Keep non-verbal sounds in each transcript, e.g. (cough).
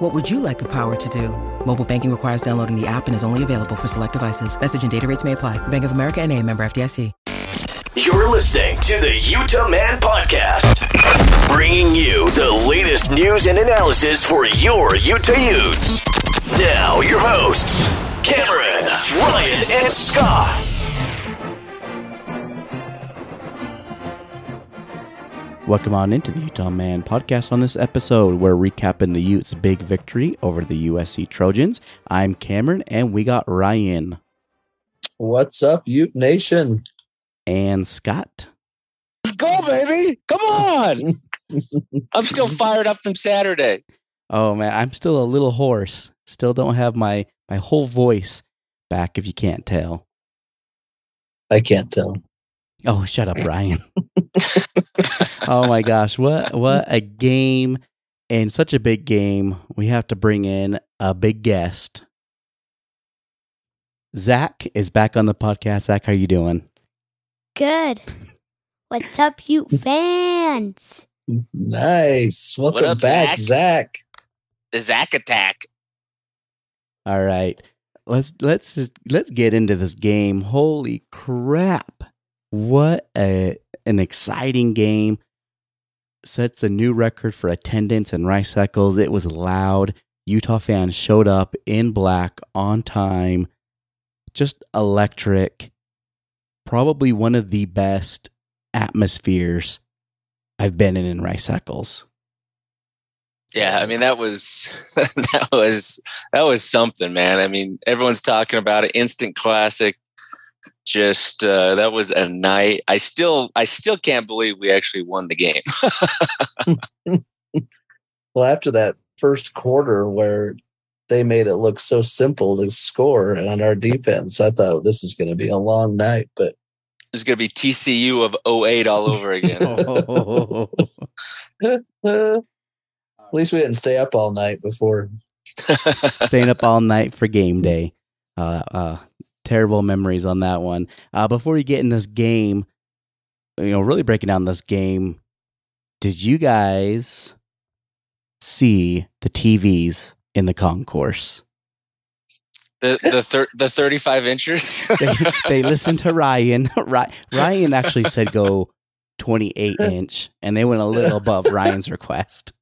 What would you like the power to do? Mobile banking requires downloading the app and is only available for select devices. Message and data rates may apply. Bank of America and a member FDIC. You're listening to the Utah Man Podcast, bringing you the latest news and analysis for your Utah Utes. Now, your hosts, Cameron, Ryan, and Scott. Welcome on into the Utah Man podcast. On this episode, we're recapping the Utes' big victory over the USC Trojans. I'm Cameron, and we got Ryan What's up, Ute Nation? and Scott. Let's go, baby. Come on. (laughs) I'm still fired up from Saturday. Oh man, I'm still a little hoarse. Still don't have my my whole voice back. If you can't tell. I can't tell. Oh, shut up, Ryan. oh my gosh, what what a game and such a big game. We have to bring in a big guest. Zach is back on the podcast. Zach, how you doing? Good. What's up, you (laughs) fans? Nice. Welcome up, back, Zach. The Zach attack. All right. Let's let's just, let's get into this game. Holy crap. What a an exciting game. Sets a new record for attendance and Rice Eccles. It was loud. Utah fans showed up in black on time. Just electric. Probably one of the best atmospheres I've been in in Rice Eccles. Yeah, I mean that was (laughs) that was that was something, man. I mean, everyone's talking about it. Instant classic. Just uh, that was a night. I still I still can't believe we actually won the game. (laughs) Well, after that first quarter where they made it look so simple to score on our defense, I thought this is going to be a long night. But It's gonna be TCU of 08 all over again. (laughs) (laughs) at least we didn't stay up all night before. staying up all night for game day. Uh, uh, terrible memories on that one. Uh, before we get in this game, you know, really breaking down this game, did you guys see the TVs in the concourse? the (laughs) the thir- the 35 inches. They, they listened to Ryan. (laughs) Ryan actually said go 28 (laughs) inch, and they went a little above Ryan's request.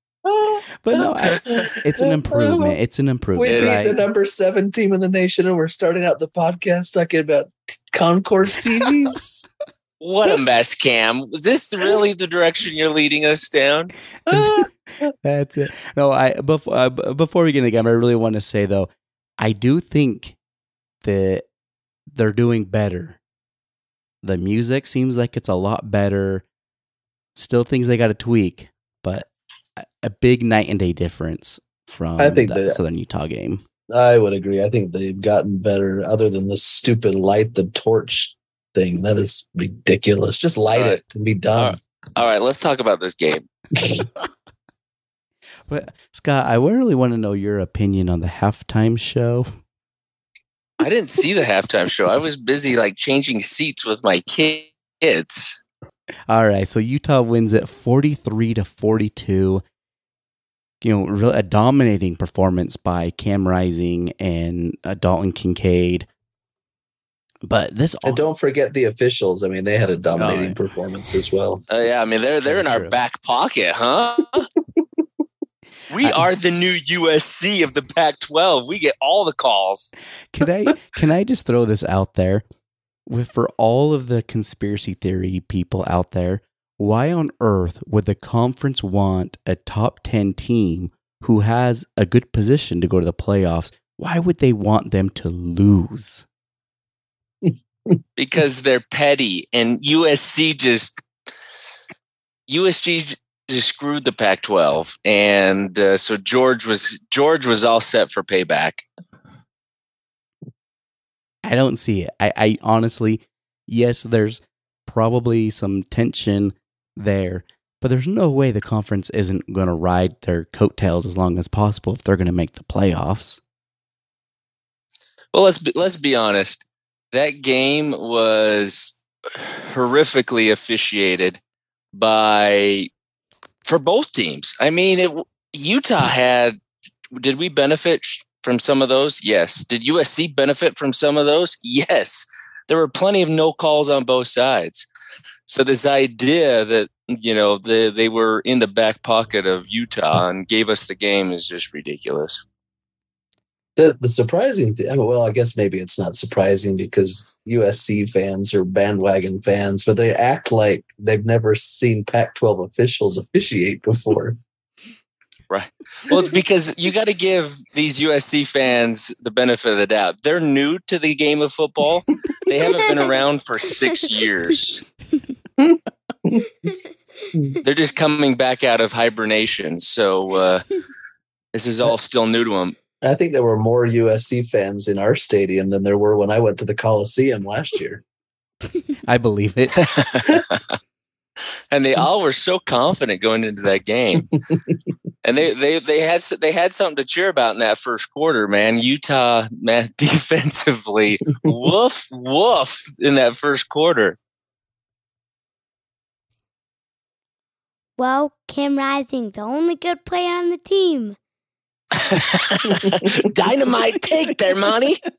(laughs) But no, I, it's an improvement. It's an improvement. We improvement, beat right? the number seven team in the nation, and we're starting out the podcast talking about t- concourse TVs. (laughs) what a mess, Cam. Is this really the direction you're leading us down? (laughs) That's it. No, I before uh, before we get into the game, I really want to say though, I do think that they're doing better. The music seems like it's a lot better. Still things they got to tweak, but a, a big night and day difference from I think the that- Southern Utah game. I would agree. I think they've gotten better, other than the stupid light the torch thing. That is ridiculous. Just light All right. it and be done. All right, let's talk about this game. (laughs) But Scott, I really want to know your opinion on the halftime show. I didn't see the halftime show. I was busy like changing seats with my kids. All right, so Utah wins at 43 to 42. You know, real, a dominating performance by Cam Rising and uh, Dalton Kincaid. But this And don't forget the officials. I mean, they had a dominating Oh, yeah. performance as well. Uh, yeah, I mean they're they're in our back pocket, huh? (laughs) we I- are the new USC of the Pac-12. We get all the calls. can I can I just throw this out there? With for all of the conspiracy theory people out there, why on earth would the conference want a top 10 team who has a good position to go to the playoffs? Why would they want them to lose? because they're petty and USC just USC just screwed the Pac-12 and uh, so George was George was all set for payback. I don't see it. I, I honestly, yes, there's probably some tension there. But there's no way the conference isn't going to ride their coattails as long as possible if they're going to make the playoffs. Well, let's be, let's be honest. That game was horrifically officiated by for both teams. I mean, it, Utah (laughs) had. Did we benefit from some of those? Yes. Did USC benefit from some of those? Yes. There were plenty of no calls on both sides. So this idea that you know the, they were in the back pocket of Utah and gave us the game is just ridiculous. The the surprising thing, well, I guess maybe it's not surprising because USC fans are bandwagon fans, but they act like they've never seen Pac-12 officials officiate before. Right. Well, because you got to give these USC fans the benefit of the doubt. They're new to the game of football. They haven't been around for six years. (laughs) They're just coming back out of hibernation. So uh, (laughs) this is all still new to them. I think there were more USC fans in our stadium than there were when I went to the Coliseum last year. I believe it. (laughs) and they all were so confident going into that game. and they they they had they had something to cheer about in that first quarter, man. Utah man defensively, woof woof in that first quarter. Well, Cam Rising, the only good player on the team. (laughs) Dynamite take there, Monty. (laughs)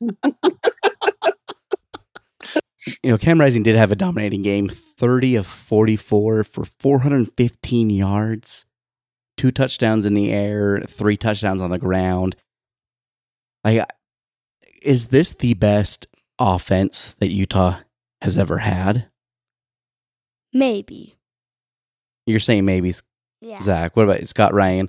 you know, Cam Rising did have a dominating game 30 of 44 for 415 yards, two touchdowns in the air, three touchdowns on the ground. Like, is this the best offense that Utah has ever had? Maybe. You're saying maybe, Yeah. Zach. What about Scott Ryan?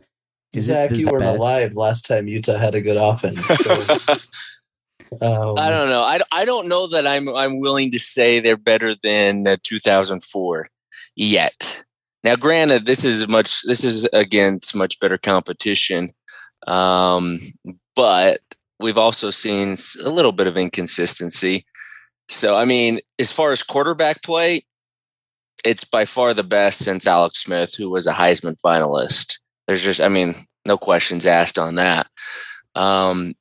Is Zach, the you weren't best? alive last time Utah had a good offense. So, (laughs) um, I don't know. I, I don't know that I'm I'm willing to say they're better than uh, 2004 yet. Now, granted, this is much this is against much better competition, um, but we've also seen a little bit of inconsistency. So, I mean, as far as quarterback play, it's by far the best since Alex Smith, who was a Heisman finalist. There's just, I mean, no questions asked on that. Um,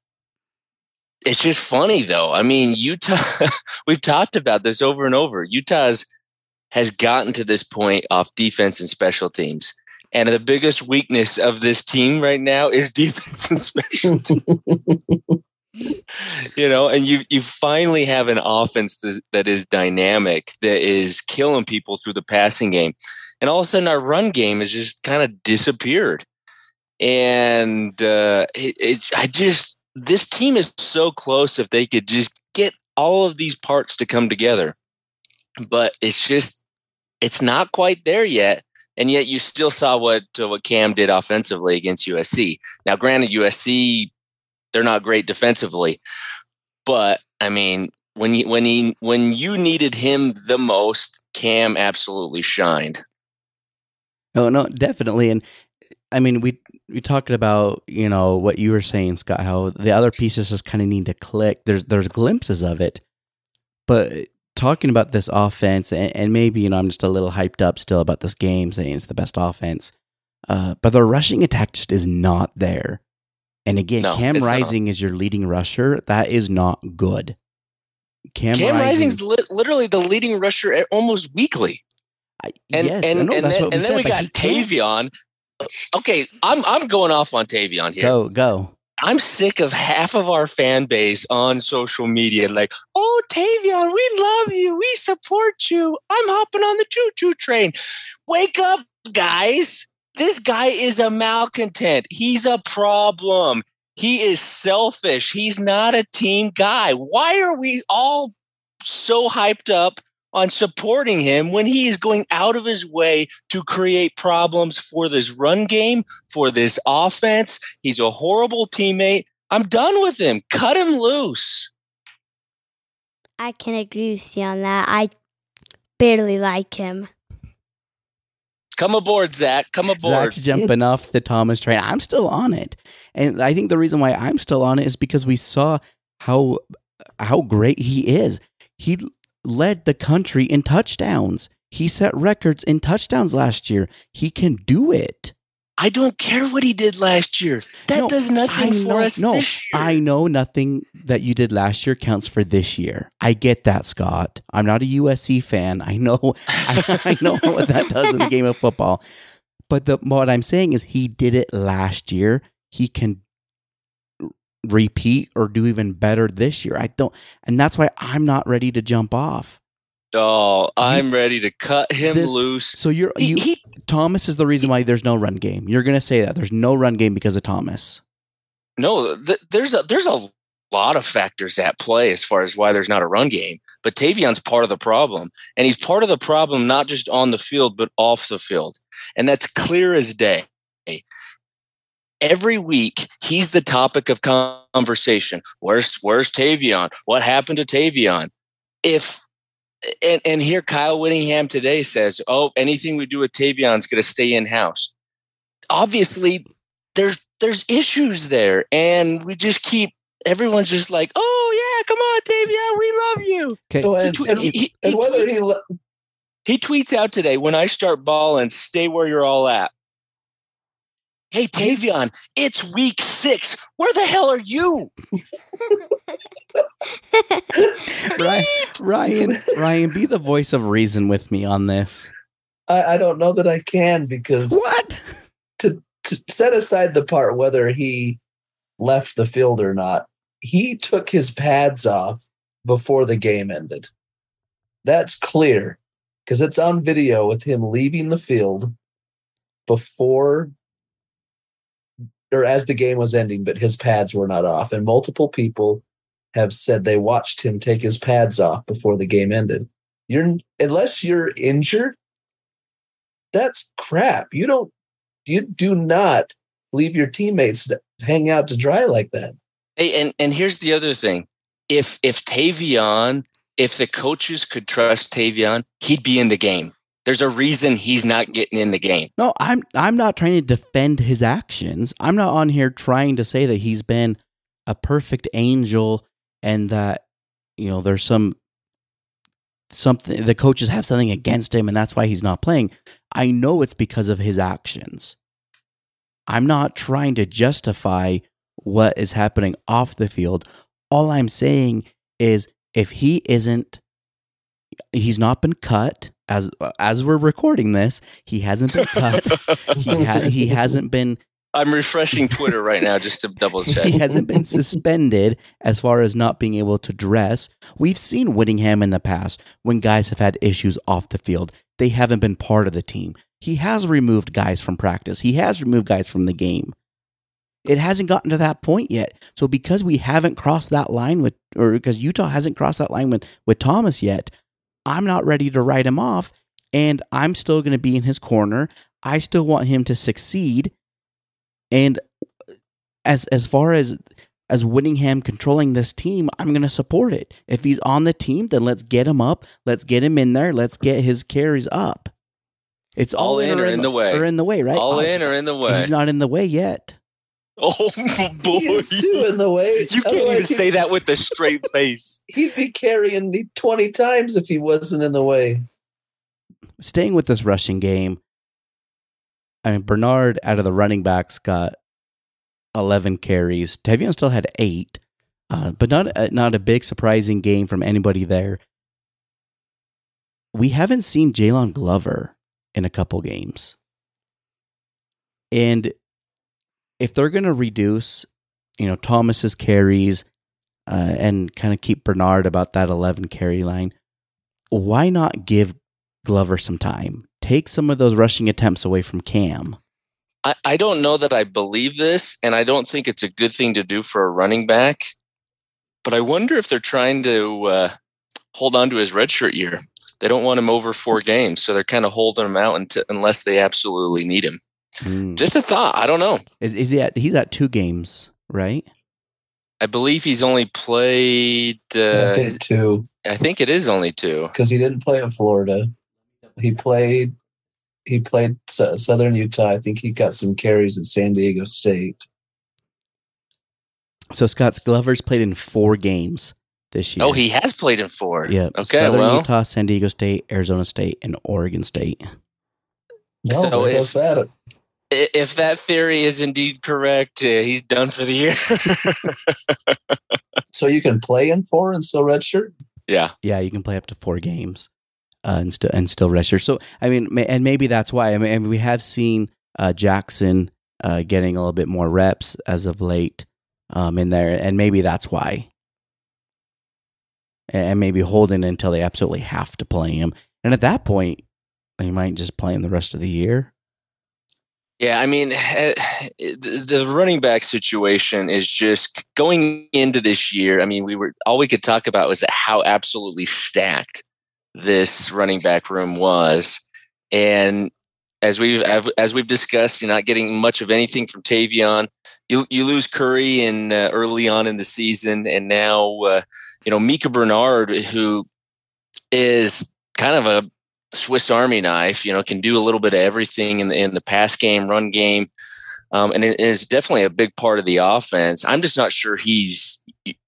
it's just funny though. I mean, Utah, (laughs) we've talked about this over and over. Utah's has gotten to this point off defense and special teams. And the biggest weakness of this team right now is (laughs) defense and special teams. (laughs) (laughs) you know, and you you finally have an offense that, is dynamic, that is killing people through the passing game. And all of a sudden our run game has just kind of disappeared. And uh, it, it's I just this team is so close if they could just get all of these parts to come together. But it's just it's not quite there yet. And yet you still saw what uh, what Cam did offensively against USC. Now, granted, USC they're not great defensively, but I mean, when you when he when you needed him the most, Cam absolutely shined. No, no, definitely. And I mean, we we talked about you know what you were saying, Scott. How the other pieces just kind of need to click. There's there's glimpses of it, but talking about this offense, and, and maybe you know I'm just a little hyped up still about this game, saying it's the best offense. Uh, but the rushing attack just is not there. And again, No, Cam. Rising is your leading rusher. That is not good. Cam, Cam Rising, Rising's li- literally the leading rusher at almost weekly. And yes, and and, then, what and then we got. Tavion. Okay, I'm I'm going off on Tavion here. Go go. I'm sick of half of our fan base on social media like, "Oh, Tavion, we love you. We support you. I'm hopping on the choo-choo train." Wake up, guys. This guy is a malcontent. He's a problem. He is selfish. He's not a team guy. Why are we all so hyped up on supporting him when he is going out of his way to create problems for this run game, for this offense? He's a horrible teammate. I'm done with him. Cut him loose. I can agree with you on that. I barely like him. Come aboard, Zach. Come aboard. Zach's jumping off the Thomas train. I'm still on it, and I think the reason why I'm still on it is because we saw how how great he is. He led the country in touchdowns. He set records in touchdowns last year. He can do it. I don't care what he did last year. That No, does nothing I for know, us no, this year. I know nothing that you did last year counts for this year. I get that, Scott. I'm not a USC fan. I know, I, (laughs) I know what that does in the game of football. But the what I'm saying is, he did it last year. He can repeat or do even better this year. I don't, and that's why I'm not ready to jump off. Oh, I'm ready to cut him This- loose. So you're He, you, he, Thomas is the reason why there's no run game. You're gonna say that there's no run game because of Thomas. no, th- there's a there's a lot of factors at play as far as why there's not a run game. But Tavion's part of the problem, and he's part of the problem not just on the field but off the field, and that's clear as day. Every week, he's the topic of conversation. Where's Where's Tavion? What happened to Tavion? If and and here Kyle Whittingham today says, "Oh, anything we do with Tavion's going to stay in house." Obviously, there's there's issues there, and we just keep everyone's just like, "Oh yeah, come on, Tavion, we love you." Okay, No, He and, twe- and, he- he- and he whether tweets- he le- he tweets out today when I start balling, stay where you're all at. Hey Tavion, it's week six. Where the hell are you? (laughs) Ryan, Ryan, Ryan, be the voice of reason with me on this. I, I don't know that I can because What? to set aside the part whether he left the field or not, he took his pads off before the game ended. That's clear because it's on video with him leaving the field before or as the game was ending, but his pads were not off. And multiple people have said they watched him take his pads off before the game ended. You're unless you're injured, that's crap. You don't you do not leave your teammates to hang out to dry like that. Hey, and and here's the other thing: if if Tavion, if the coaches could trust Tavion, he'd be in the game. There's a reason he's not getting in the game. No, I'm I'm not trying to defend his actions. I'm not on here trying to say that he's been a perfect angel and that you know there's some something the coaches have something against him and that's why he's not playing. I know it's because of his actions. I'm not trying to justify what is happening off the field. All I'm saying is if he isn't he's not been cut as as we're recording this, he hasn't been cut. (laughs) he ha- he hasn't been I'm refreshing Twitter right now just to double (laughs) check. he hasn't been suspended as far as not being able to dress. We've seen Whittingham in the past when guys have had issues off the field. They haven't been part of the team. He has removed guys from practice. He has removed guys from the game. It hasn't gotten to that point yet. So because we haven't crossed that line with or because Utah hasn't crossed that line with, with Thomas yet, I'm not ready to write him off and I'm still going to be in his corner. I still want him to succeed. And as as far as as Whittingham controlling this team, I'm going to support it. If he's on the team, then let's get him up. Let's get him in there. Let's get his carries up. It's all, All in or in the way? Or in the way, right? All Oh, in or in the way? He's not in the way yet. (laughs) Oh boy, He is too in the way. you can't even Otherwise, he'd- say that with a straight face. (laughs) He'd be carrying me 20 times if he wasn't in the way. Staying with this rushing game, I mean Bernard out of the running backs got 11 carries. Tavion still had eight, uh, but not a, not a big surprising game from anybody there. We haven't seen Jaylon Glover in a couple games, and if they're going to reduce, you know, Thomas's carries uh, and kind of keep Bernard about that 11 carry line, why not give Glover some time? Take some of those rushing attempts away from Cam. I, I don't know that I believe this, and I don't think it's a good thing to do for a running back. But I wonder if they're trying to uh, hold on to his redshirt year. They don't want him over four games, so they're kind of holding him out until, unless they absolutely need him. Hmm. Just a thought. I don't know. Is, is he at? He's at two games, right? I believe he's only played. I Uh, think two, I think it is only two. because he didn't play at Florida. He played. He played Southern Utah. I think he got some carries at San Diego State. So Scott's Glover's played in four games this year. Oh, he has played in four. Yeah. Okay. Southern well, Utah, San Diego State, Arizona State, and Oregon State. No, So if- that. if that theory is indeed correct, uh, he's done for the year. (laughs) So you can play in four and still redshirt. yeah. Yeah, you can play up to four games uh, and still and still redshirt. So I mean, and maybe that's why. I mean, we have seen uh, Jackson uh, getting a little bit more reps as of late um, in there, and maybe that's why. And maybe holding until they absolutely have to play him, and at that point, they might just play him the rest of the year. Yeah, I mean, eh, the the running back situation is just going into this year. I mean, we were all we could talk about was how absolutely stacked this running back room was, and as we've as we've discussed, you're not getting much of anything from Tavion. You you lose Curry in uh, early on in the season, and now uh, you know Micah Bernard, who is kind of a Swiss Army knife, you know, can do a little bit of everything in the in the pass game, run game, um, and it is definitely a big part of the offense. I'm just not sure he's.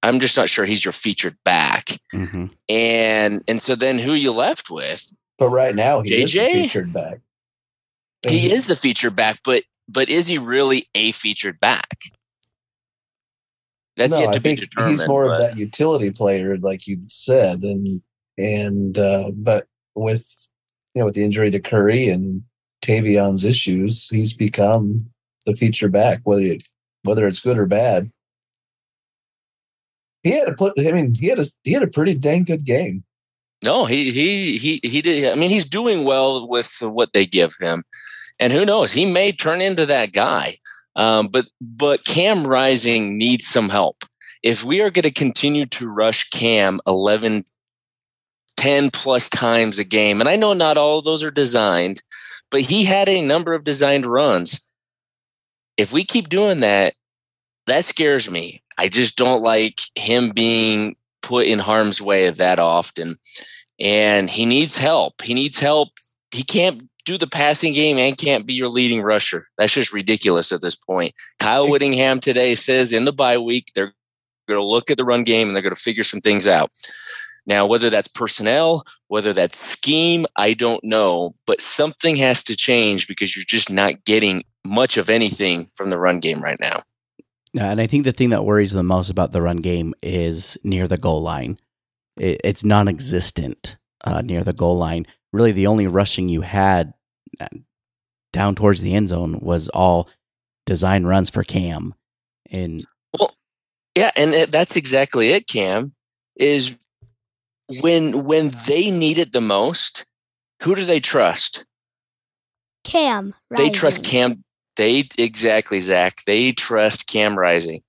I'm just not sure he's your featured back, hmm and and so then who you left with? But right now he is the JJ? featured back. And He is the featured back, but but is he really a featured back? That's no, yet to I be think determined. He's more but- of that utility player, like you said, and and uh, but with you know with the injury to Curry and Tavion's issues, he's become the feature back, whether it, whether it's good or bad. He had to put. I mean, he had a he had a pretty dang good game. No, he he he he did. I mean, he's doing well with what they give him, and who knows, he may turn into that guy. Um, but but Cam Rising needs some help. If we are going to continue to rush Cam 11, 10 plus times a game, and I know not all of those are designed, but he had a number of designed runs. If we keep doing that, that scares me. I just don't like him being put in harm's way that often. And he needs help. He needs help. He can't do the passing game and can't be your leading rusher. That's just ridiculous at this point. Kyle Whittingham today says in the bye week, they're going to look at the run game and they're going to figure some things out. Now, whether that's personnel, whether that's scheme, I don't know, but something has to change because you're just not getting much of anything from the run game right now. Yeah, and I think the thing that worries the most about the run game is near the goal line. It, it's non-existent uh, near the goal line. Really, the only rushing you had uh, down towards the end zone was all design runs for Cam. And Yeah, and it, that's exactly it, Cam. Is when when they need it the most, who do they trust? Cam. They trust Cam. They exactly, Zach. They trust Cam Rising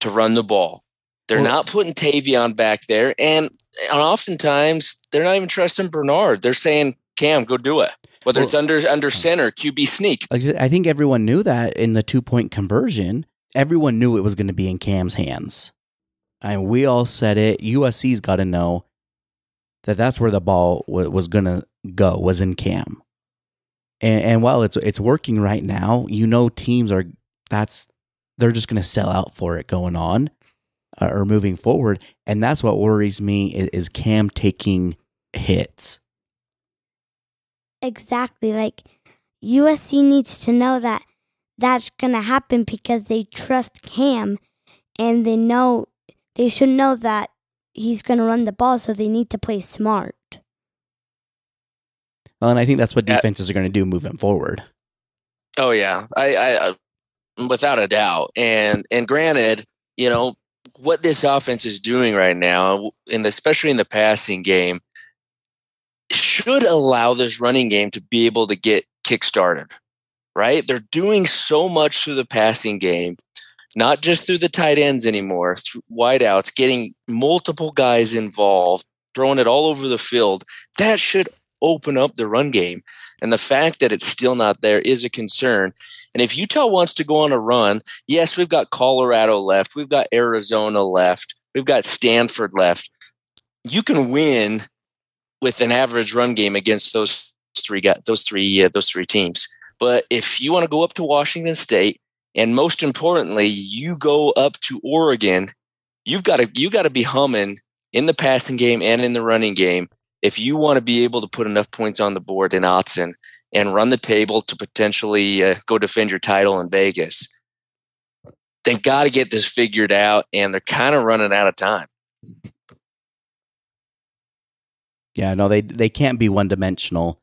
to run the ball. They're Well- not putting Tavion back there, and, oftentimes they're not even trusting Bernard. They're saying, "Cam, go do it." Whether it's under under center, QB sneak. I think everyone knew that in the two point conversion, everyone knew it was going to be in Cam's hands. And we all said it. USC's got to know that that's where the ball w- was going to go, was in Cam. And, and while it's it's working right now, you know teams are that's they're just going to sell out for it going on uh, or moving forward, and that's what worries me is, is Cam taking hits. Exactly. Like USC needs to know that that's going to happen because they trust Cam and they know they should know that he's going to run the ball, so they need to play smart. Well, and I think that's what defenses are going to do moving forward. Oh yeah, I, I, I without a doubt. And and granted, you know what this offense is doing right now, and especially in the passing game, should allow this running game to be able to get kick-started. Right? They're doing so much through the passing game, not just through the tight ends anymore, through wideouts, getting multiple guys involved, throwing it all over the field. That should open up the run game. And the fact that it's still not there is a concern. And if Utah wants to go on a run, yes, we've got Colorado left, we've got Arizona left, we've got Stanford left. You can win with an average run game against those three guys, those three uh, those three teams. But if you want to go up to Washington State, and most importantly, you go up to Oregon, you've got to you got to be humming in the passing game and in the running game, if you want to be able to put enough points on the board in Autzen and run the table to potentially uh, go defend your title in Vegas, they've got to get this figured out, and they're kind of running out of time. Yeah, no, they they can't be one dimensional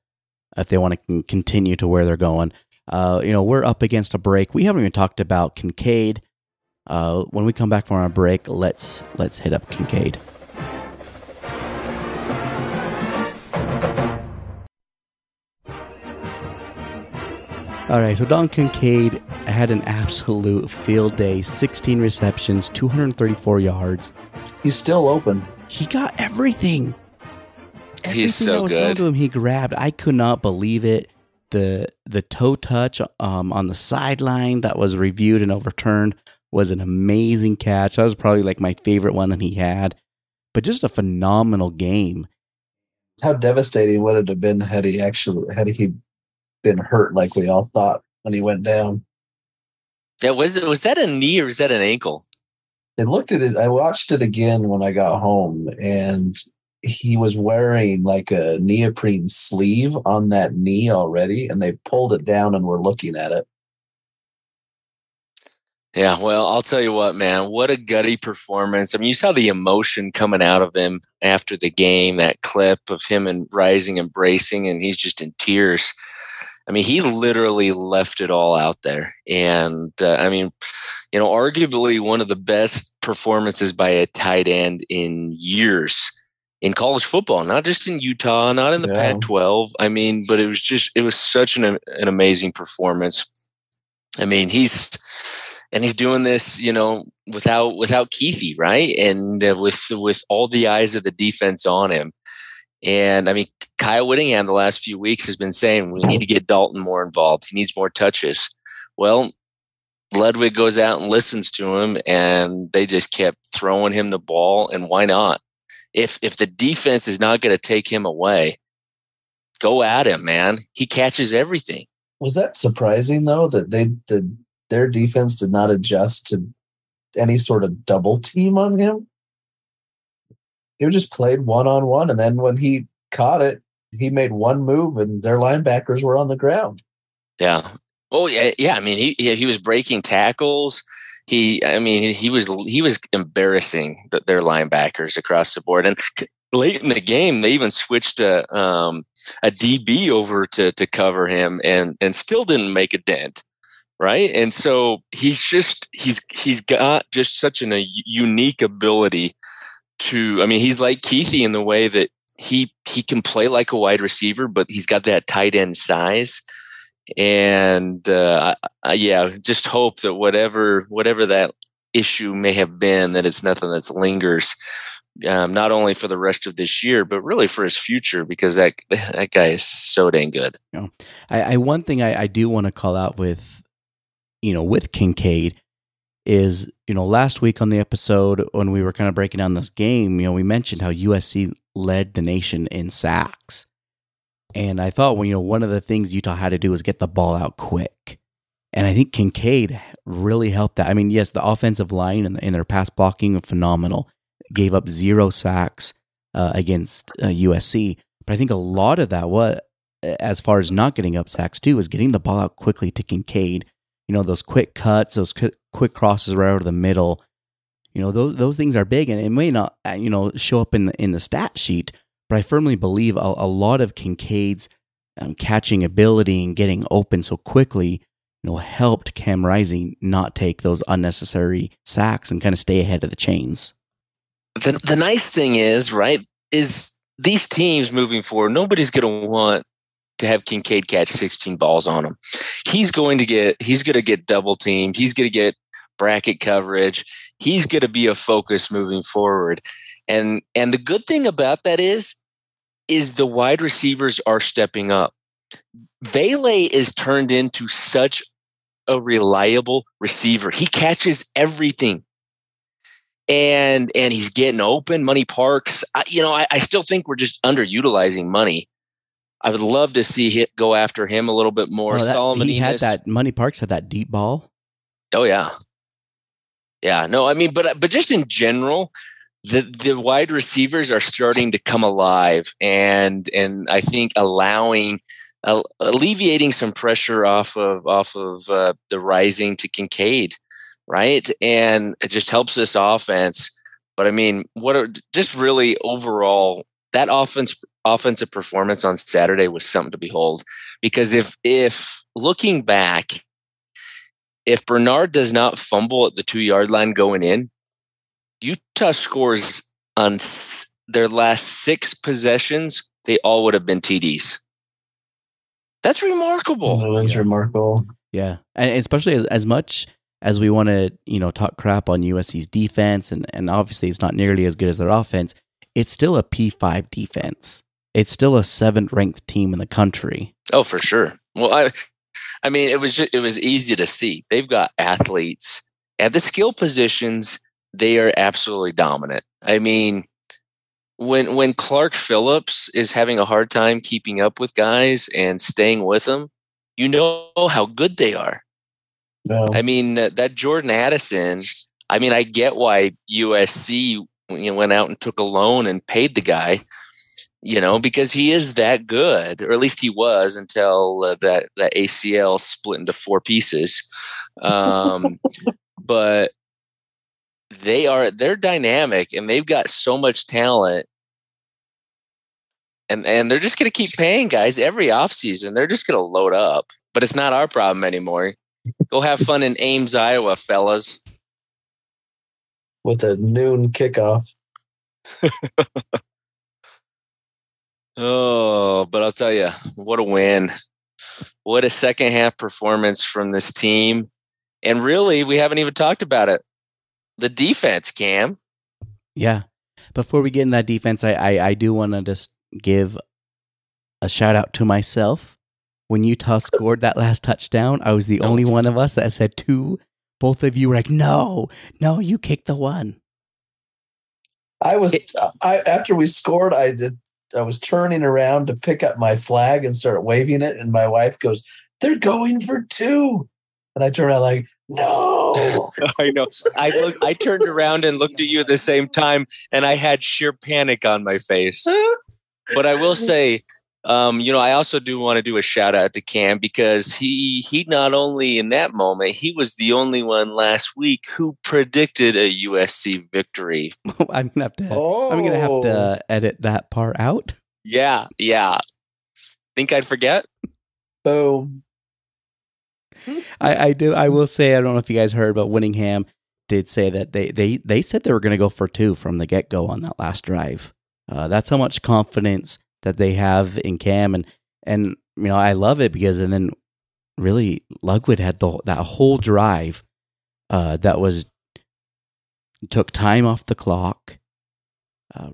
if they want to continue to where they're going. Uh, you know, we're up against a break. We haven't even talked about Kincaid. Uh, when we come back from our break, let's let's hit up Kincaid. All right, so Dalton Kincaid had an absolute field day 16 receptions, 234 yards. He's still open. He got everything. He's Everything that so was good. To him, he grabbed. I could not believe it. The the toe touch um, on the sideline that was reviewed and overturned was an amazing catch. That was probably like my favorite one that he had. But just a phenomenal game. How devastating would it have been had he actually had he been hurt like we all thought when he went down? Yeah, was it was that a knee or was that an ankle? It looked at it. I watched it again when I got home, and he was wearing like a neoprene sleeve on that knee already, and they pulled it down and were looking at it. Yeah, well, I'll tell you what, man, what a gutty performance. I mean, you saw the emotion coming out of him after the game, that clip of him and rising and bracing, and he's just in tears. I mean, he literally left it all out there. And uh, I mean, you know, arguably one of the best performances by a tight end in years in college football, not just in Utah, not in the Yeah. Pac 12. I mean, but it was just, it was such an, an amazing performance. I mean, he's, and he's doing this, you know, without without Kuithe, right? And uh, with with all the eyes of the defense on him. And I mean, Kyle Whittingham the last few weeks has been saying we need to get Dalton more involved. He needs more touches. Well, Ludwig goes out and listens to him, and they just kept throwing him the ball. And why not? If if the defense is not going to take him away, go at him, man. He catches everything. Was that surprising though that they the their defense did not adjust to any sort of double team on him? They just played one on one, and then when he caught it, he made one move, and their linebackers were on the ground. Yeah. Oh yeah, yeah. I mean, he he, was breaking tackles. He, I mean, he was he was embarrassing the, their linebackers across the board. And late in the game, they even switched a um, a DB over to to cover him, and and still didn't make a dent. Right. And so he's just he's he's got just such an, a unique ability to. I mean, he's like Kuithe in the way that he he can play like a wide receiver, but he's got that tight end size and uh, I, yeah, just hope that whatever whatever that issue may have been, that it's nothing that lingers, um, not only for the rest of this year, but really for his future, because that that guy is so dang good. I, I one thing I, I do want to call out with, you know, with Kincaid is, you know, last week on the episode when we were kind of breaking down this game, you know, we mentioned how USC led the nation in sacks. And I thought, well, you know, one of the things Utah had to do was get the ball out quick. And I think Kincaid really helped that. I mean, yes, the offensive line and, their pass blocking phenomenal. Gave up zero sacks uh, against uh, USC. But I think a lot of that was, as far as not getting up sacks too, is getting the ball out quickly to Kincaid. You know, those quick cuts, those quick crosses right over the middle. You know, those those things are big, and it may not, uh, you know, show up in the in the stat sheet. But I firmly believe a, a lot of Kincaid's um, catching ability and getting open so quickly, you know, helped Cam Rising not take those unnecessary sacks and kind of stay ahead of the chains. The the nice thing is, right, is these teams moving forward, nobody's going to want to have Kincaid catch 16 balls on him. He's going to get he's going to get double teamed. He's going to get bracket coverage. He's going to be a focus moving forward. And and the good thing about that is is the wide receivers are stepping up. Vele is turned into such a reliable receiver. He catches everything. And and he's getting open. Money Parks, I, you know, I, I still think we're just underutilizing money. I would love to see him go after him a little bit more. Oh, that- Solomon he had that. Money Parks had that deep ball. Oh yeah, yeah. No, I mean, but but just in general, the the wide receivers are starting to come alive, and and I think allowing uh, alleviating some pressure off of off of uh, the rising to Kincaid, right? And it just helps this offense. But I mean, what are just really overall that offense offensive performance on Saturday was something to behold. Because if if looking back, if Bernard does not fumble at the two yard line going in, Utah scores on their last six possessions, they all would have been TDs. That's remarkable. That is Yeah. remarkable. Yeah, and especially as as much as we want to, you know, talk crap on USC's defense, and and obviously it's not nearly as good as their offense. It's still a P five defense. It's still a seventh ranked team in the country. Oh, for sure. Well, I, I mean, it was just, it was easy to see. They've got athletes at the skill positions. They are absolutely dominant. I mean, when when Clark Phillips is having a hard time keeping up with guys and staying with them, you know how good they are. No. I mean, that, that Jordan Addison. I mean, I get why USC you know, went out and took a loan and paid the guy, you know, because he is that good, or at least he was until uh, that that ACL split into four pieces. Um, (laughs) but they are they're dynamic and they've got so much talent. And and they're just gonna keep paying guys every offseason. They're just gonna load up. But it's not our problem anymore. Go have fun in Ames, Iowa, fellas. With a noon kickoff. (laughs) Oh, but I'll tell you, what a win. What a second half performance from this team. And really, we haven't even talked about it. The defense, Cam. Yeah. Before we get in that defense, I I, I do want to just give a shout out to myself. When Utah scored that last touchdown, I was the only one of us that said two. Both of you were like, "No, no, you kicked the one." I was I after we scored, I did I was turning around to pick up my flag and start waving it, and my wife goes, They're going for two. And I turn around like, no. (laughs) I know. I look I turned around and looked at you at the same time and I had sheer panic on my face. (laughs) But I will say, um, you know, I also do want to do a shout out to Cam because he he not only in that moment, he was the only one last week who predicted a USC victory. (laughs) I'm gonna have to. I'm gonna have to edit that part out. Yeah, yeah. Think I'd forget? Boom. I, I do. I will say. I don't know if you guys heard, but Whittingham did say that they they they said they were going to go for two from the get go on that last drive. Uh, that's how much confidence that they have in Cam, and and you know I love it because and then really Ludwig had the that whole drive uh, that was took time off the clock. Uh,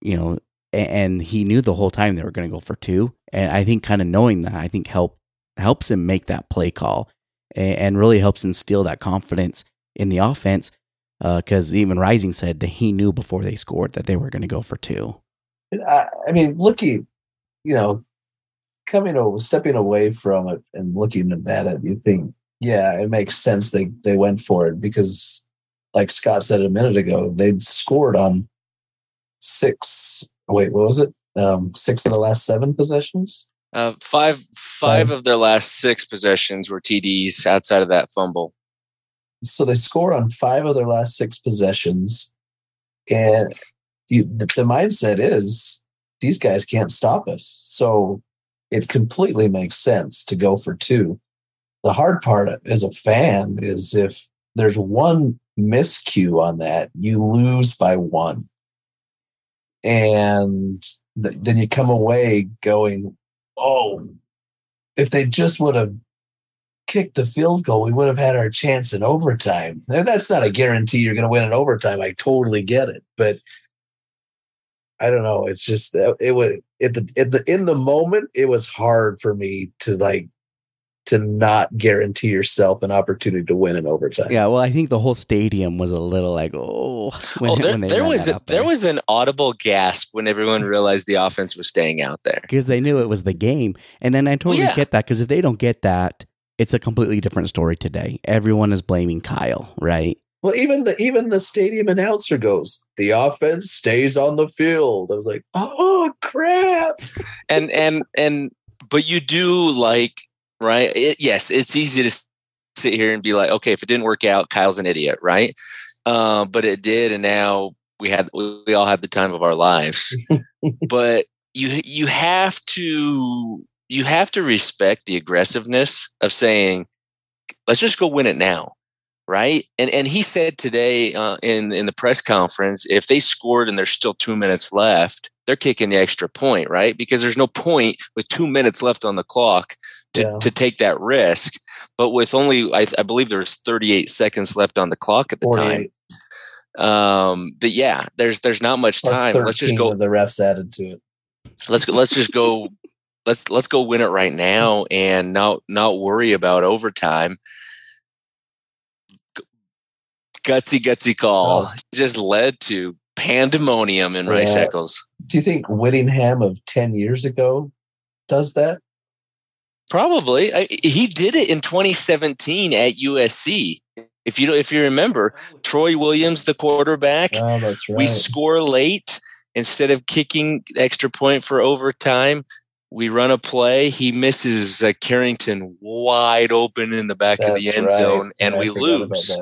you know, and, and he knew the whole time they were going to go for two, and I think kind of knowing that I think help helps him make that play call and, and really helps instill that confidence in the offense. Because even Rising said that he knew before they scored that they were going to go for two. I, I mean, looking, you know, coming over, stepping away from it and looking at it, you think, yeah, it makes sense they they went for it because, like Scott said a minute ago, they'd scored on six. Wait, what was it? Um, six of the last seven possessions. Uh, five five of their last six possessions were TDs outside of that fumble. So they score on five of their last six possessions, and you, the, the mindset is these guys can't stop us. So it completely makes sense to go for two. The hard part as a fan is if there's one miscue on that, you lose by one. And th- then you come away going, oh, if they just would have kicked the field goal, we would have had our chance in overtime. Now, that's not a guarantee you're going to win in overtime. I totally get it, but I don't know. It's just that it was at the, at the in the moment. It was hard for me to like to not guarantee yourself an opportunity to win in overtime. Yeah, well, I think the whole stadium was a little like, oh, (laughs) when, oh, there, when they there was a, out there was an audible gasp when everyone realized the offense was staying out there. because they knew it was the game, and then I totally yeah. get that because if they don't get that, it's a completely different story today. Everyone is blaming Kyle, right? Well, even the even the stadium announcer goes, "The offense stays on the field." I was like, "Oh crap!" and and and but you do like right? It, yes, it's easy to sit here and be like, okay, if it didn't work out, Kyle's an idiot, right? Uh, but it did, and now we had we all had the time of our lives. (laughs) but you you have to you have to respect the aggressiveness of saying, let's just go win it now right? And and he said today uh, in in the press conference, if they scored and there's still two minutes left, they're kicking the extra point, right? Because there's no point with two minutes left on the clock to, yeah. to take that risk. But with only, I, I believe there was 38 seconds left on the clock at the 48. time. Um, but yeah, there's there's not much time. Let's just go. The refs added to it. Let's let's just go. let's let's go win it right now and not not worry about overtime gutsy, gutsy call oh. just led to pandemonium in Rice Eccles. Do you think Whittingham of 10 years ago does that? Probably. I, he did it in 2017 at USC. If you if you remember, Troy Williams, the quarterback, oh, right. we score late instead of kicking extra point for overtime. We run a play. He misses uh, Carrington wide open in the back that's of the end right. zone, and yeah, we lose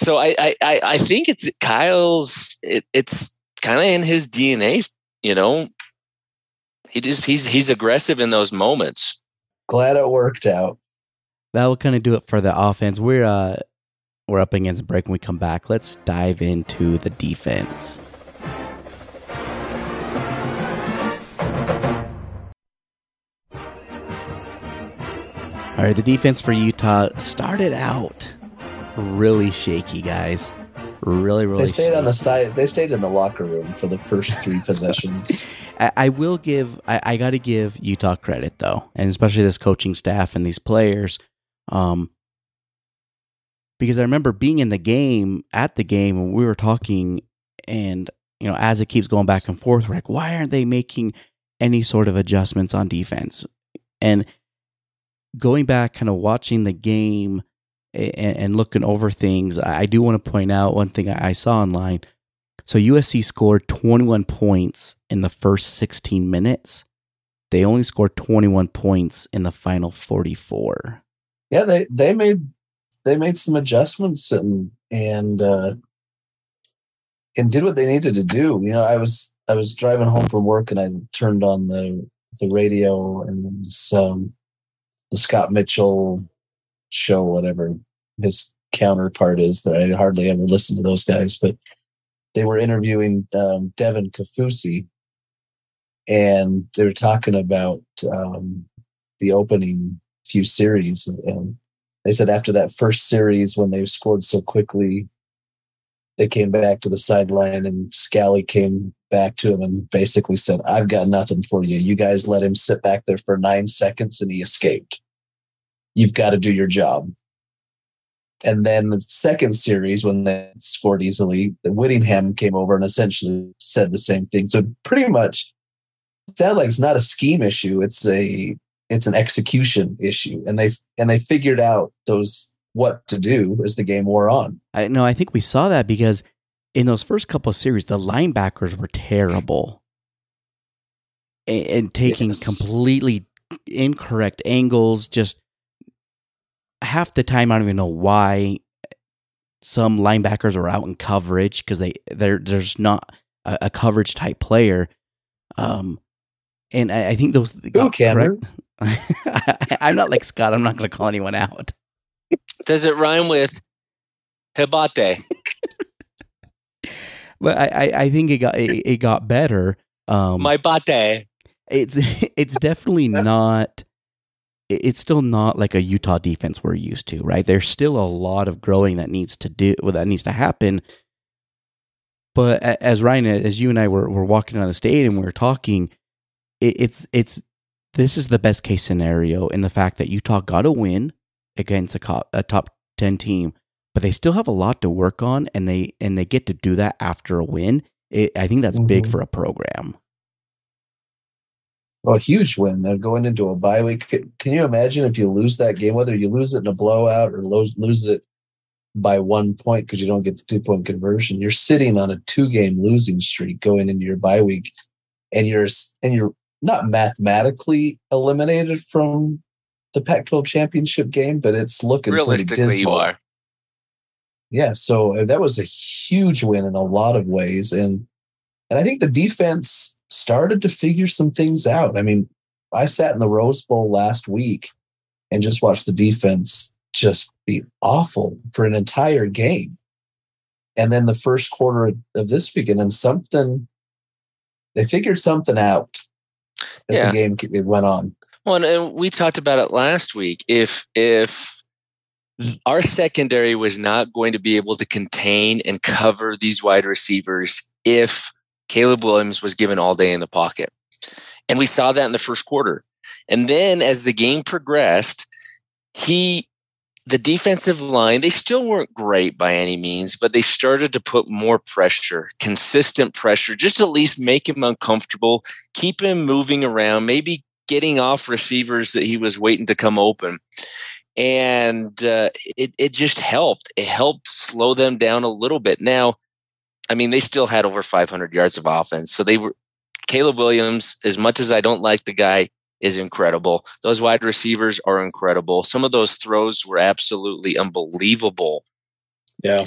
so I, I I think it's Kyle's. It, it's kind of in his DNA. You know, he just he's he's aggressive in those moments. Glad it worked out. That will kind of do it for the offense. We're uh we're up against a break when we come back. Let's dive into the defense. All right, the defense for Utah started out really shaky, guys. Really, really. They stayed shaky. on the side. They stayed in the locker room for the first three (laughs) possessions. I, I, will give. I, I got to give Utah credit though, and especially this coaching staff and these players, um, because I remember being in the game at the game and we were talking, and you know, as it keeps going back and forth, we're like, why aren't they making any sort of adjustments on defense? And going back, kind of watching the game and, and looking over things, I do want to point out one thing I saw online. So USC scored 21 points in the first 16 minutes. They only scored 21 points in the final 44. Yeah, they they made they made some adjustments and and uh and did what they needed to do. You know, I was I was driving home from work and I turned on the the radio and it was um, the Scott Mitchell show, whatever his counterpart is. That I hardly ever listen to those guys, but they were interviewing um, Devin Kaufusi, and they were talking about um, the opening few series, and they said after that first series when they scored so quickly, they came back to the sideline, and Scalley came back to him and basically said, "I've got nothing for you. You guys let him sit back there for nine seconds, and he escaped." You've got to do your job. And then the second series, when they scored easily, the Whittingham came over and essentially said the same thing. So pretty much, it sounds like it's not a scheme issue; it's a it's an execution issue, and they and they figured out those what to do as the game wore on. I no, I think we saw that because in those first couple of series, the linebackers were terrible and, and taking yes. completely incorrect angles, just half the time I don't even know why some linebackers are out in coverage because they they're there's not a, a, coverage type player. Um, and I, I think those who can (laughs) I'm not like Scott. I'm not going to call anyone out. Does it rhyme with Hibate? but I, I, I think it got it, it got better. Um, My bate. It's (laughs) it's definitely not it's still not like a Utah defense we're used to, right? There's still a lot of growing that needs to do well, that needs to happen. But as Ryan, as you and I were, were walking on the stadium, we were talking. It, it's it's this is the best case scenario in the fact that Utah got a win against a, a top ten team, but they still have a lot to work on, and they and they get to do that after a win. It, I think that's mm-hmm. big for a program a huge win. They're going into a bye week. Can you imagine if you lose that game, whether you lose it in a blowout or lose, lose it by one point because you don't get the two point conversion, you're sitting on a two game losing streak going into your bye week, and you're and you're not mathematically eliminated from the Pac-12 championship game, but it's looking realistically you are. Yeah, so uh, that was a huge win in a lot of ways, and and I think the defense started to figure some things out. I mean, I sat in the Rose Bowl last week and just watched the defense just be awful for an entire game. And then the first quarter of this week, and then something, they figured something out as yeah. the game went on. Well, and we talked about it last week. If if our secondary was not going to be able to contain and cover these wide receivers, if Caleb Williams was given all day in the pocket, and we saw that in the first quarter, and then as the game progressed, he the defensive line, they still weren't great by any means, but they started to put more pressure, consistent pressure, just at least make him uncomfortable, keep him moving around, maybe getting off receivers that he was waiting to come open. And uh, it, it just helped. It helped slow them down a little bit. Now, I mean, they still had over 500 yards of offense. So they were, Caleb Williams, as much as I don't like the guy, is incredible. Those wide receivers are incredible. Some of those throws were absolutely unbelievable. Yeah.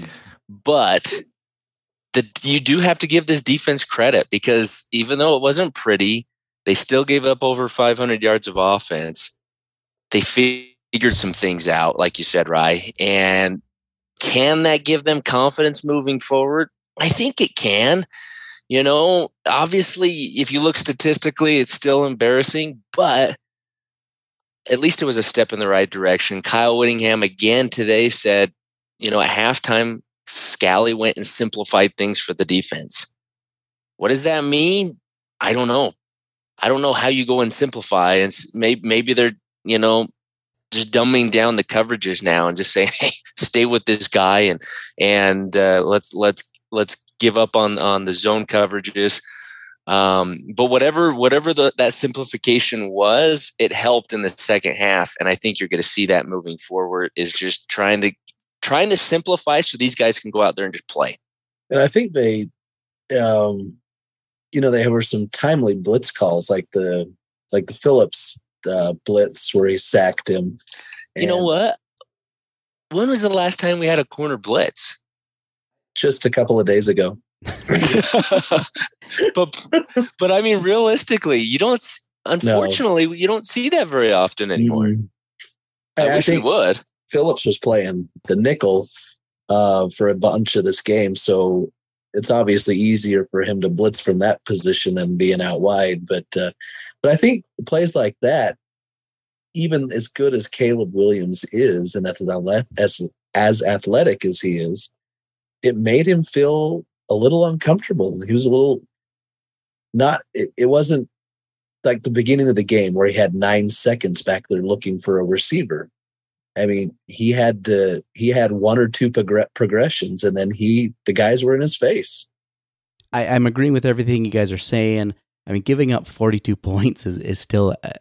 But the, you do have to give this defense credit because even though it wasn't pretty, they still gave up over 500 yards of offense. They figured some things out, like you said, Rye. And can that give them confidence moving forward? I think it can. You know, obviously, if you look statistically, it's still embarrassing, but at least it was a step in the right direction. Kyle Whittingham again today said, you know, at halftime, Scalley went and simplified things for the defense. What does that mean? I don't know. I don't know how you go and simplify. And maybe maybe they're you know just dumbing down the coverages now and just saying, (laughs) hey, stay with this guy and and uh, let's let's let's give up on on the zone coverages. Um, but whatever whatever the, that simplification was, it helped in the second half, and I think you're going to see that moving forward. Is just trying to trying to simplify so these guys can go out there and just play. And I think they, um, you know, there were some timely blitz calls, like the like the Phillips uh, blitz where he sacked him. You know what? When was the last time we had a corner blitz? Just a couple of days ago. (laughs) (laughs) but but I mean, realistically, you don't. Unfortunately, no. you don't see that very often anymore. Mm. I, I, I think would. Phillips was playing the nickel uh, for a bunch of this game, so it's obviously easier for him to blitz from that position than being out wide. But uh, but I think plays like that, even as good as Caleb Williams is, and as as athletic as he is, it made him feel a little uncomfortable. He was a little not, it, it wasn't like the beginning of the game where he had nine seconds back there looking for a receiver. I mean, he had to, he had one or two progr- progressions and then he, the guys were in his face. I, I'm agreeing with everything you guys are saying. I mean, giving up 42 (laughs) points is, is still a,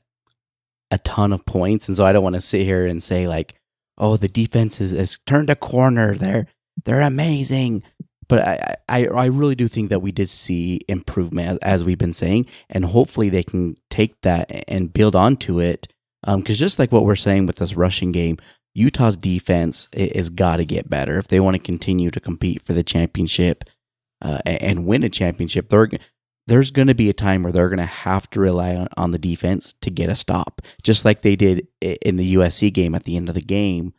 a ton of points. And so I don't want to sit here and say, like, oh, the defense is, has turned a corner. They're, they're amazing. But I, I, I really do think that we did see improvement as we've been saying, and hopefully they can take that and build onto it. Because um, just like what we're saying with this rushing game, Utah's defense is got to get better if they want to continue to compete for the championship uh, and win a championship. They're, there's going to be a time where they're going to have to rely on, on the defense to get a stop, just like they did in the USC game at the end of the game.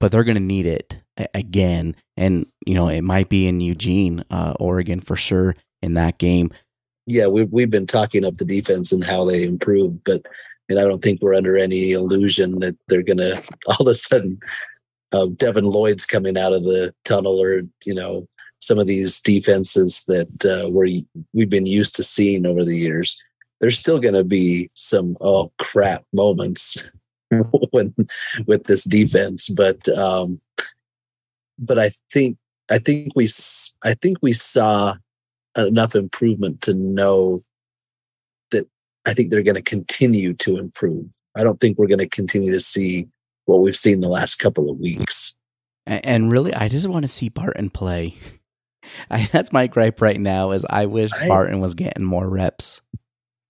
But they're going to need it again. And, you know, it might be in Eugene, uh, Oregon for sure in that game. Yeah, we've, we've been talking up the defense and how they improved, but and I don't think we're under any illusion that they're going (laughs) to all of a sudden uh, Devin Lloyd's coming out of the tunnel or, you know, some of these defenses that uh, we we've been used to seeing over the years. There's still going to be some oh crap moments (laughs) when with this defense, but um, but I think I think we I think we saw enough improvement to know that I think they're going to continue to improve. I don't think we're going to continue to see what we've seen the last couple of weeks. And really, I just want to see Barton play. (laughs) I, that's my gripe right now. Is I wish I- Barton was getting more reps.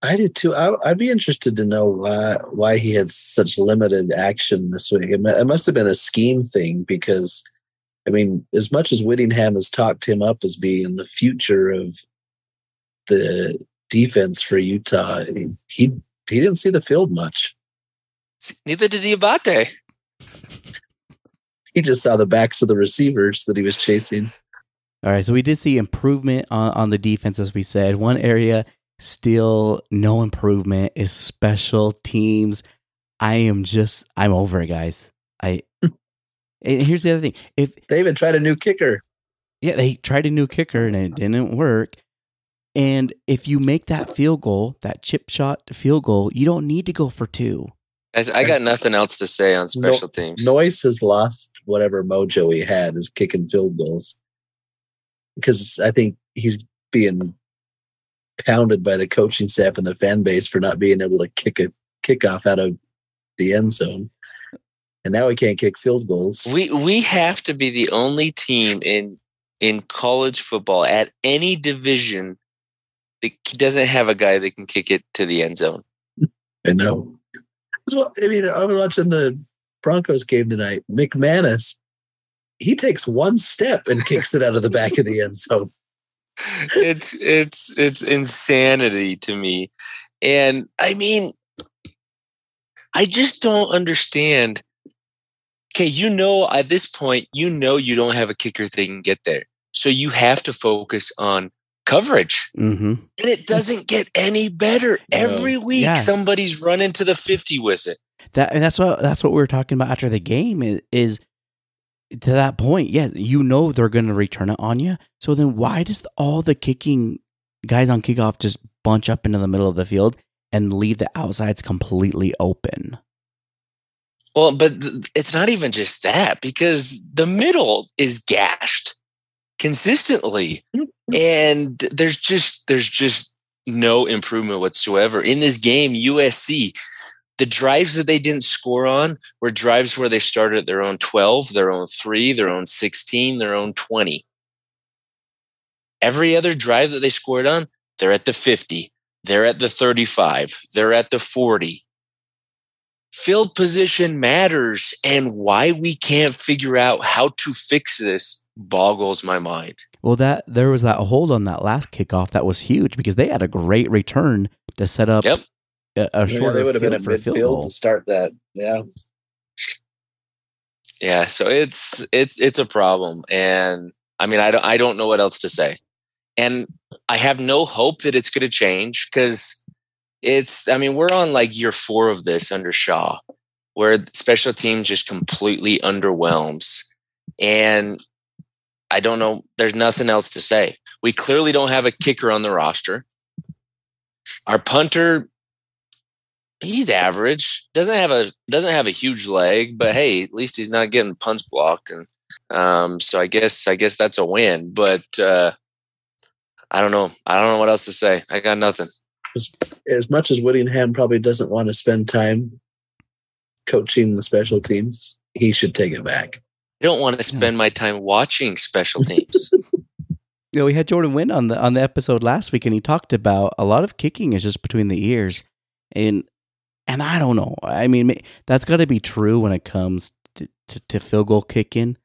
I do too. I, I'd be interested to know why why he had such limited action this week. It, it must have been a scheme thing because, I mean, as much as Whittingham has talked him up as being the future of the defense for Utah, he he, he didn't see the field much. Neither did Diabate. (laughs) He just saw the backs of the receivers that he was chasing. All right, so we did see improvement on, on the defense, as we said. One area still no improvement is special teams. I am just I'm over it, guys. I and here's the other thing: if They even tried a new kicker. yeah, they tried a new kicker and it didn't work. And if you make that field goal, that chip shot field goal, you don't need to go for two. Guys, I got nothing else to say on special teams. Noyes has lost whatever mojo he had is kicking field goals because I think he's being pounded by the coaching staff and the fan base for not being able to kick a kickoff out of the end zone, and now we can't kick field goals. We we have to be the only team in in college football at any division that doesn't have a guy that can kick it to the end zone. I know. Well, I mean, I was watching the Broncos game tonight. McManus, he takes one step and kicks it out of the back of the end (laughs) zone. it's it's it's insanity to me and i mean i just don't understand okay you know at this point you know you don't have a kicker that can get there so you have to focus on coverage Mm-hmm. and it doesn't get any better No. every week Yeah. somebody's running to the 50 with it That and that's what that's what we were talking about after the game is, is to that point. Yeah, you know they're going to return it on you. So then why does all the kicking guys on kickoff just bunch up into the middle of the field and leave the outsides completely open? Well, but it's not even just that because the middle is gashed consistently, mm-hmm. and there's just there's just no improvement whatsoever in this game. USC, the drives that they didn't score on were drives where they started at their own twelve, their own three, their own sixteen, their own twenty. Every other drive that they scored on, they're at the fifty, they're at the thirty-five, they're at the forty field position matters and why we can't figure out how to fix this boggles my mind. Well, that there was that hold on that last kickoff that was huge because they had a great return to set up Yep. a, a Yeah, shorter they would have been field at for a field midfield goal. to start that. Yeah. Yeah, so it's it's it's a problem and I mean I don't I don't know what else to say. And I have no hope that it's going to change cuz it's I mean we're on like year 4 of this under Shah where special teams just completely underwhelms and I don't know there's nothing else to say. We clearly don't have a kicker on the roster. Our punter he's average. Doesn't have a doesn't have a huge leg, but hey, at least he's not getting punts blocked, and um, so I guess I guess that's a win. But uh, I don't know. I don't know what else to say. I got nothing. As much as Whittingham probably doesn't want to spend time coaching the special teams, he should take it back. I don't want to spend my time watching special (laughs) teams. You know, we had Jordan Wynn on the on the episode last week, and he talked about a lot of kicking is just between the ears, and and I don't know. I mean, that's got to be true when it comes to, to, to field goal kicking,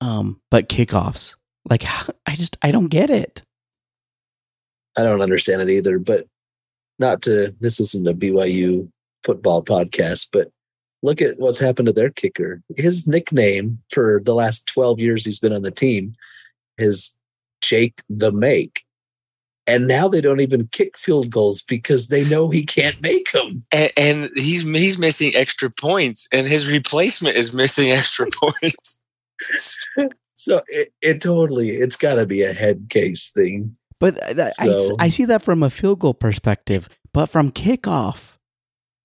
um, but kickoffs, like (laughs) I just I don't get it. I don't understand it either, but not to this isn't a BYU football podcast, but look at what's happened to their kicker. His nickname for the last 12 years he's been on the team is Jake the Make. And now they don't even kick field goals because they know he can't make them. and, and he's he's missing extra points, and his replacement is missing (laughs) extra points. So it, it totally, it's got to be a head case thing. But uh, that, I s- So- I, see that from a field goal perspective, but from kickoff,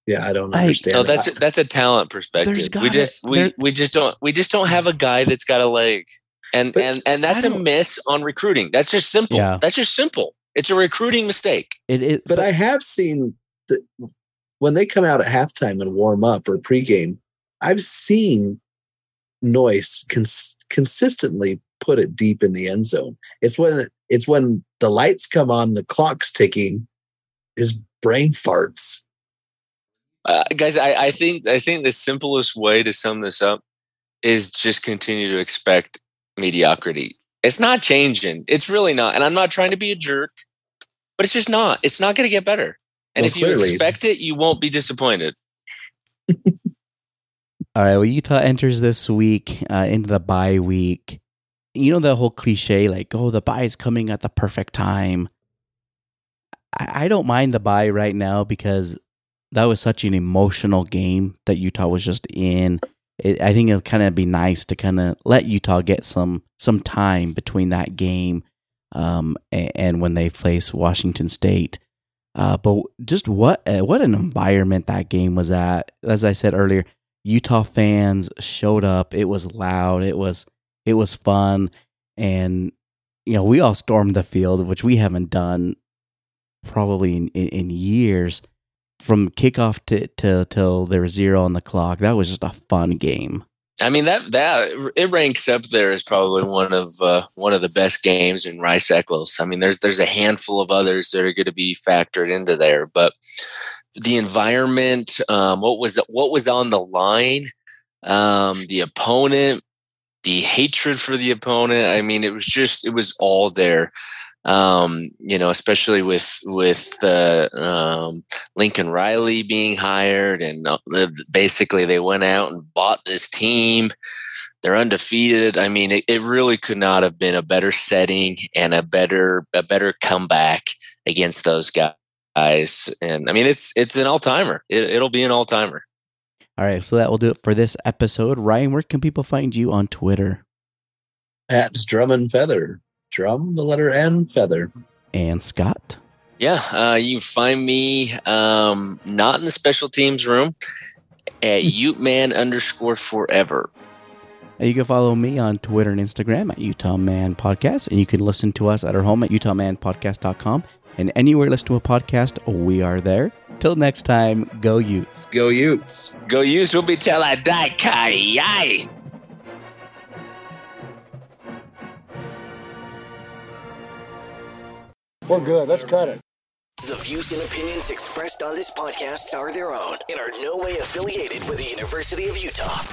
Yeah, I don't I- understand. No, it. that's that's a talent perspective. We gotta- just we we just don't we just don't have a guy that's got a leg, and But and and that's a miss on recruiting. That's just simple. Yeah. That's just simple. It's a recruiting mistake. it is. but I have seen that when they come out at halftime and warm up or pregame, I've seen Noyes cons- consistently put it deep in the end zone. It's when it's when the lights come on, the clock's ticking, his brain farts. Uh, guys, I, I think I think the simplest way to sum this up is just continue to expect mediocrity. It's not changing. It's really not. And I'm not trying to be a jerk, but it's just not. It's not going to get better. And Well, if you clearly- expect it, you won't be disappointed. (laughs) All right. Well, Utah enters this week uh, into the bye week. You know the whole cliche, like, oh, the buy is coming at the perfect time. I, I don't mind the buy right now because that was such an emotional game that Utah was just in. It, I think it'll kind of be nice to kind of let Utah get some some time between that game um, and, and when they face Washington State. Uh, but just what uh, what an environment that game was at. As I said earlier, Utah fans showed up. It was loud. It was it was fun, and you know we all stormed the field, which we haven't done probably in, in, in years. From kickoff to, to till there was zero on the clock, that was just a fun game. I mean that that it ranks up there as probably one of uh, one of the best games in Rice Eccles. I mean, there's there's a handful of others that are going to be factored into there, but the environment, um, what was what was on the line, um, the opponent, the hatred for the opponent. I mean, it was just it was all there. Um, you know, especially with with uh, um, Lincoln Riley being hired, and uh, basically they went out and bought this team. They're undefeated. I mean, it, it really could not have been a better setting and a better a better comeback against those guys. And I mean, it's it's an all timer. It, it'll be an all timer. All right, so that will do it for this episode. Ryan, where can people find you on Twitter? At Drum and Feather. Drum, the letter N, feather. And Scott? Yeah, uh, you can find me um, not in the special teams room at (laughs) Uteman underscore forever. And you can follow me on Twitter and Instagram at Utah Man Podcast. And you can listen to us at our home at UtahManPodcast.com. And anywhere you listen to a podcast, we are there. Till next time, go Utes. Go Utes. Go use will be till I die, Kai. We're good. Let's cut it. The views and opinions expressed on this podcast are their own and are no way affiliated with the University of Utah.